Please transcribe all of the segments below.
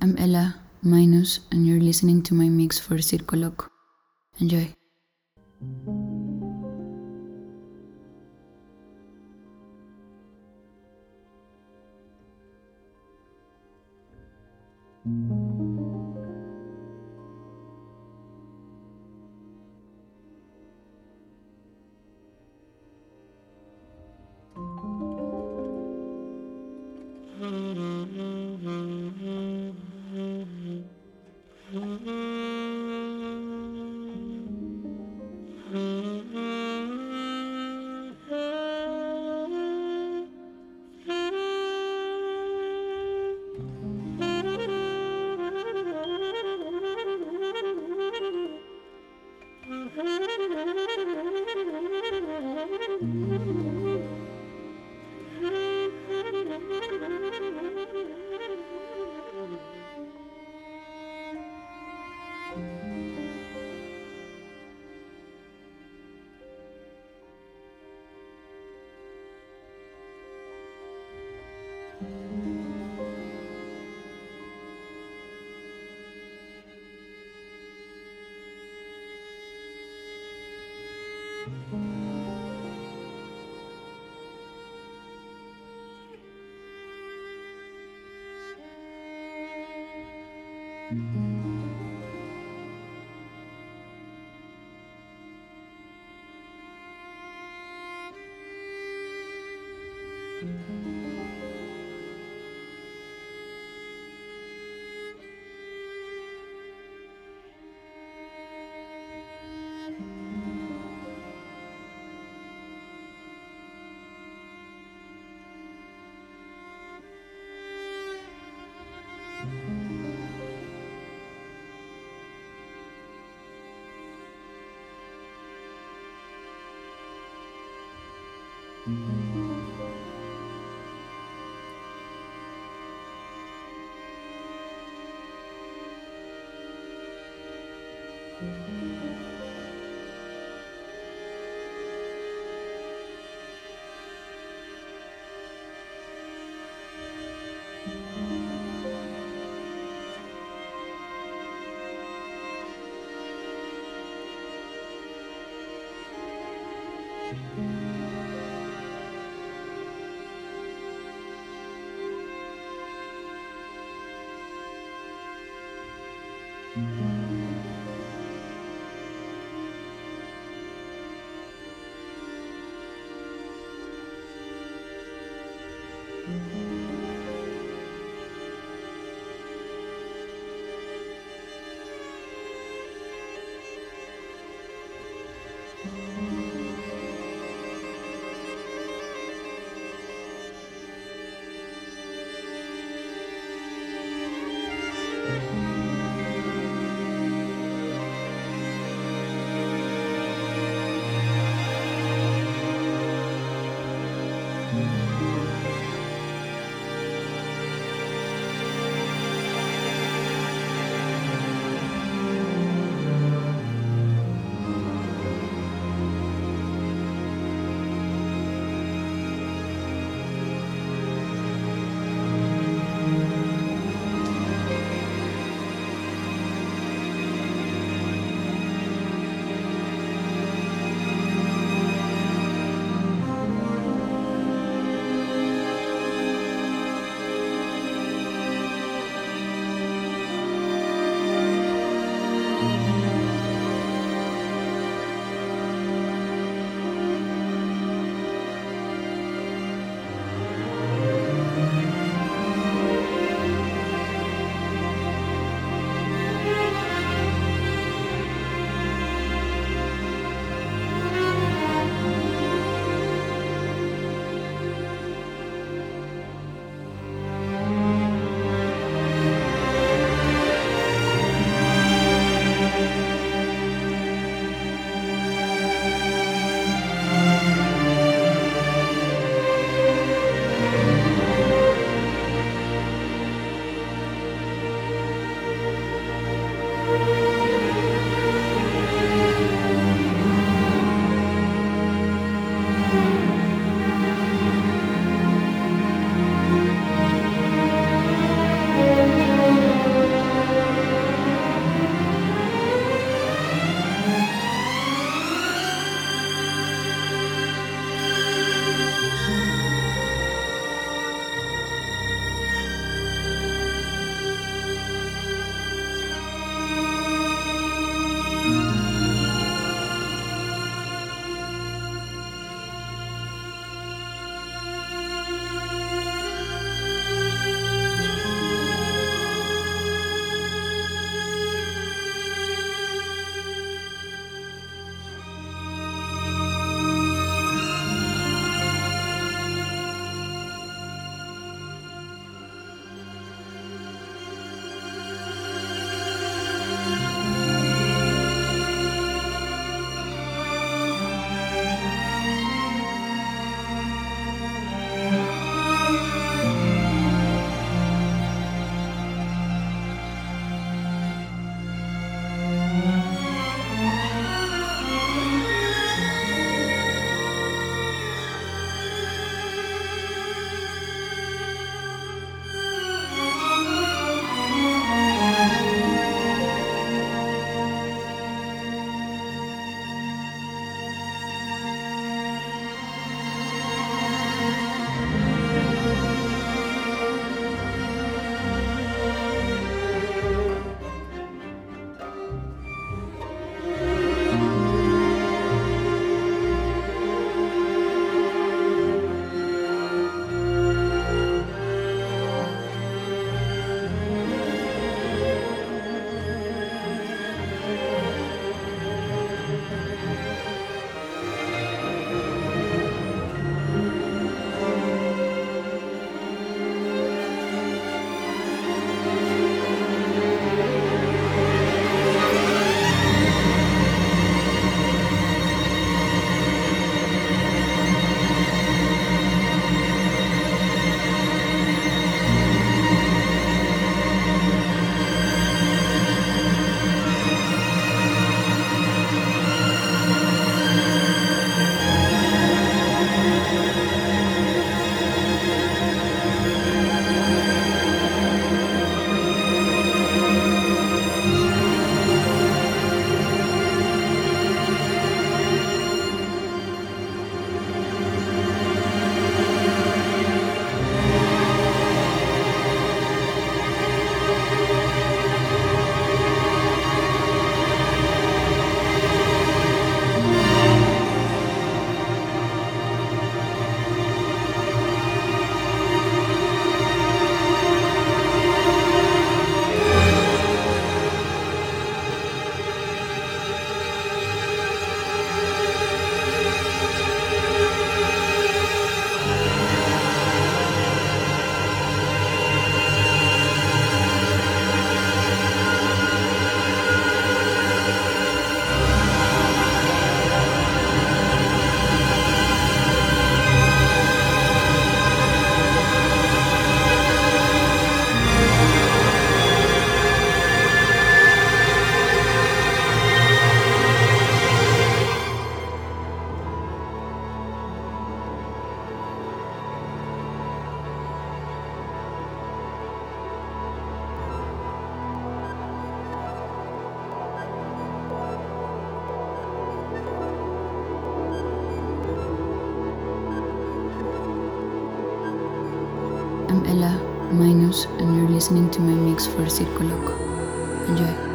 I'm Ella Minus, and you're listening to my mix for Circoloco. Enjoy. Música listening to my mix for Circo Loco. Enjoy.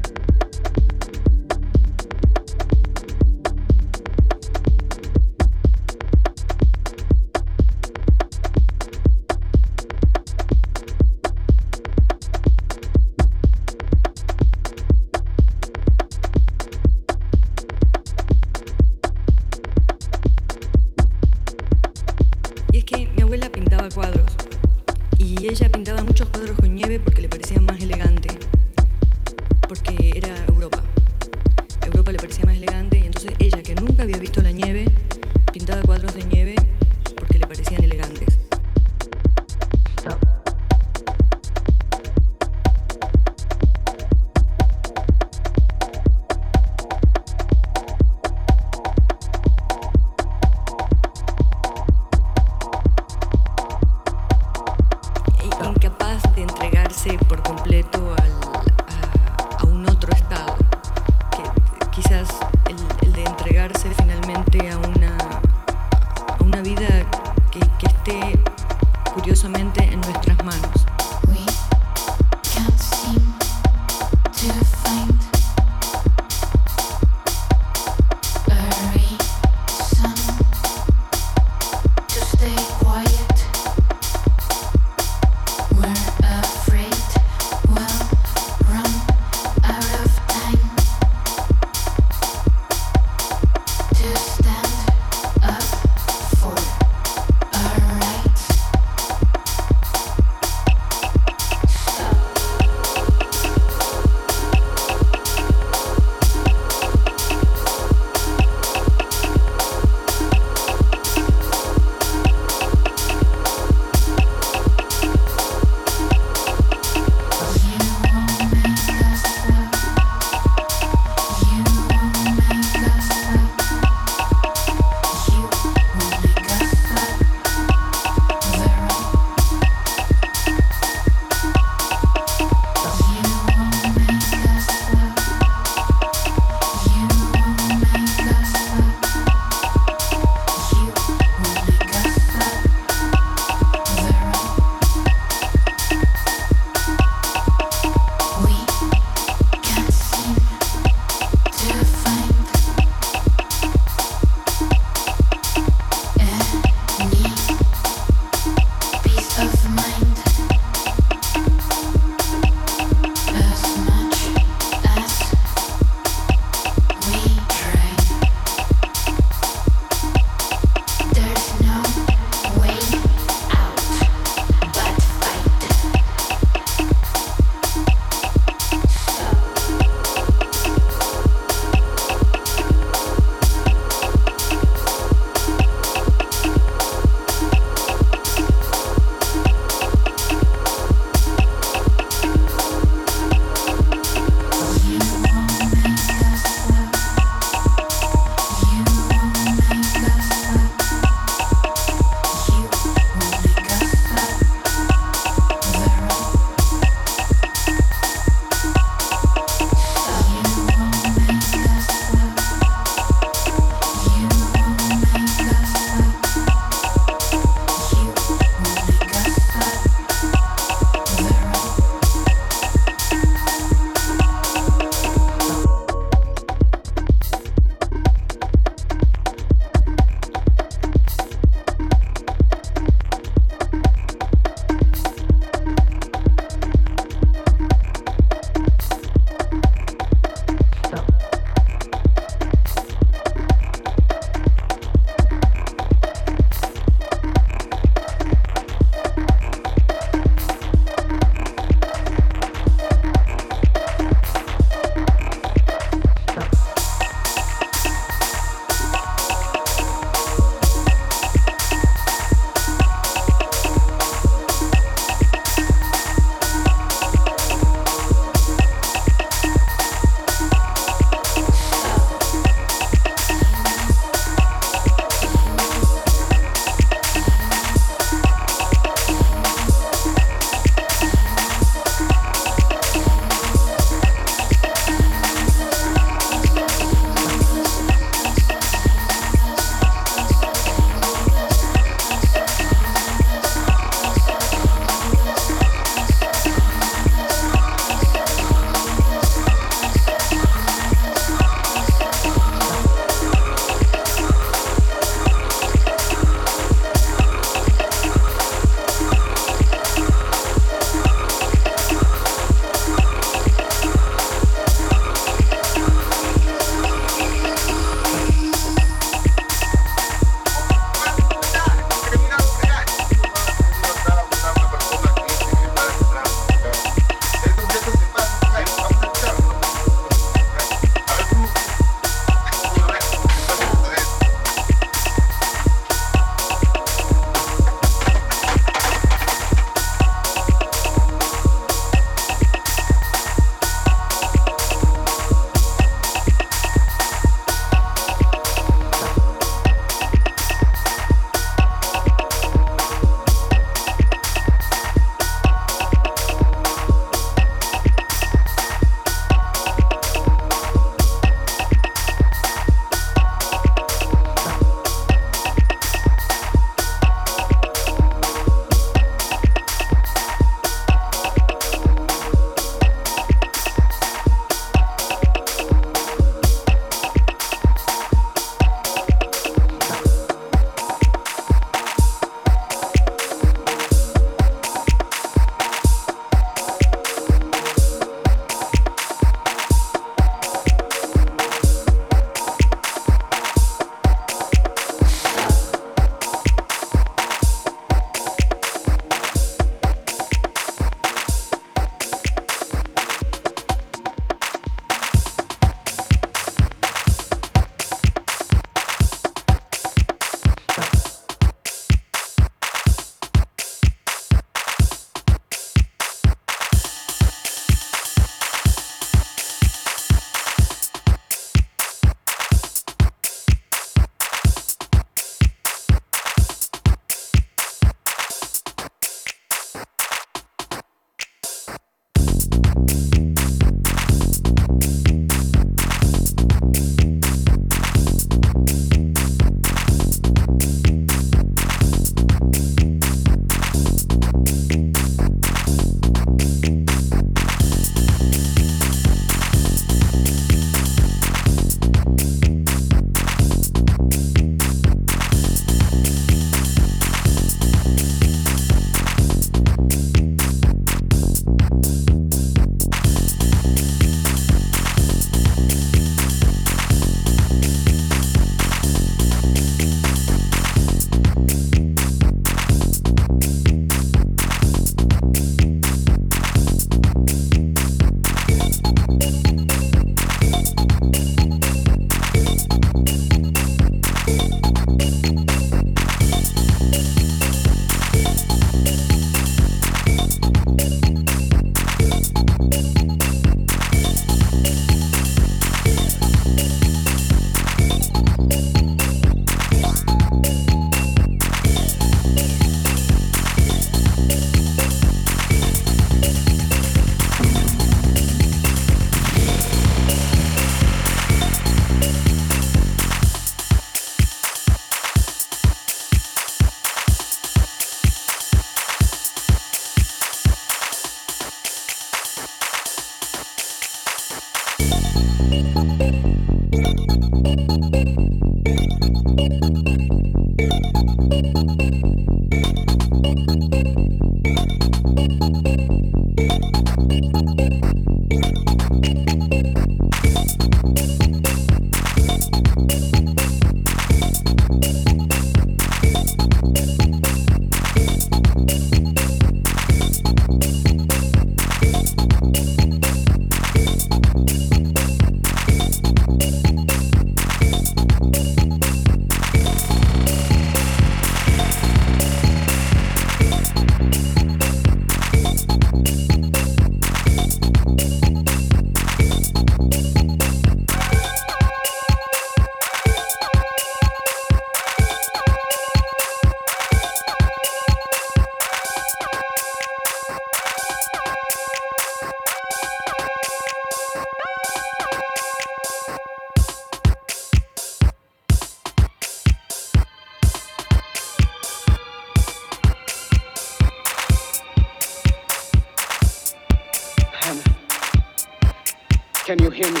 Can you hear me?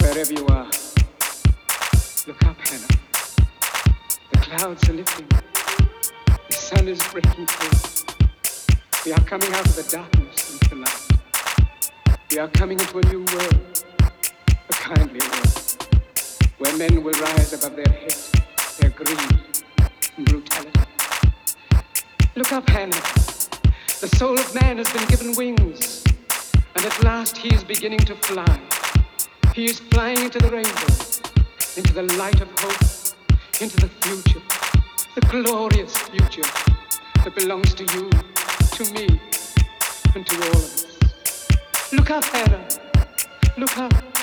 Wherever you are, look up, Hannah. The clouds are lifting. The sun is breaking through. We are coming out of the darkness into the light. We are coming into a new world, a kindly world, where men will rise above their hate, their greed, and brutality. Look up, Hannah. The soul of man has been given wings, and at last he is beginning to fly. He is flying into the rainbow, into the light of hope, into the future, the glorious future that belongs to you, to me, and to all of us. Look up, Hannah. Look up.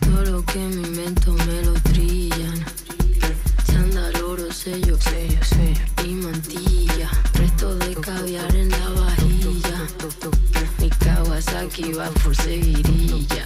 Todo lo que me invento me lo trillan. Sándalo, oro, sello, sello, sello y mantilla. Resto de caviar en la vajilla. Mi Kawasaki va por seguirilla.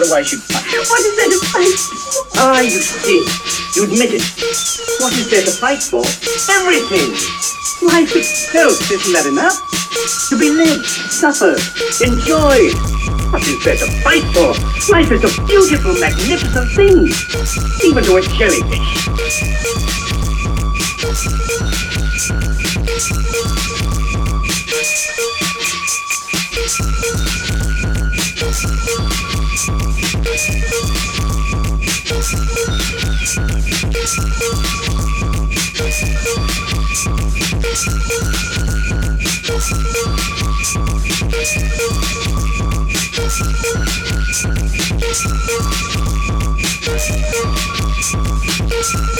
Otherwise you'd fight. What is there to fight for? Ah, you did. You admit it. What is there to fight for? Everything. Life itself, isn't that enough? To be lived, suffered, enjoyed. What is there to fight for? Life is a beautiful, magnificent thing. Even to a jellyfish. Thank you.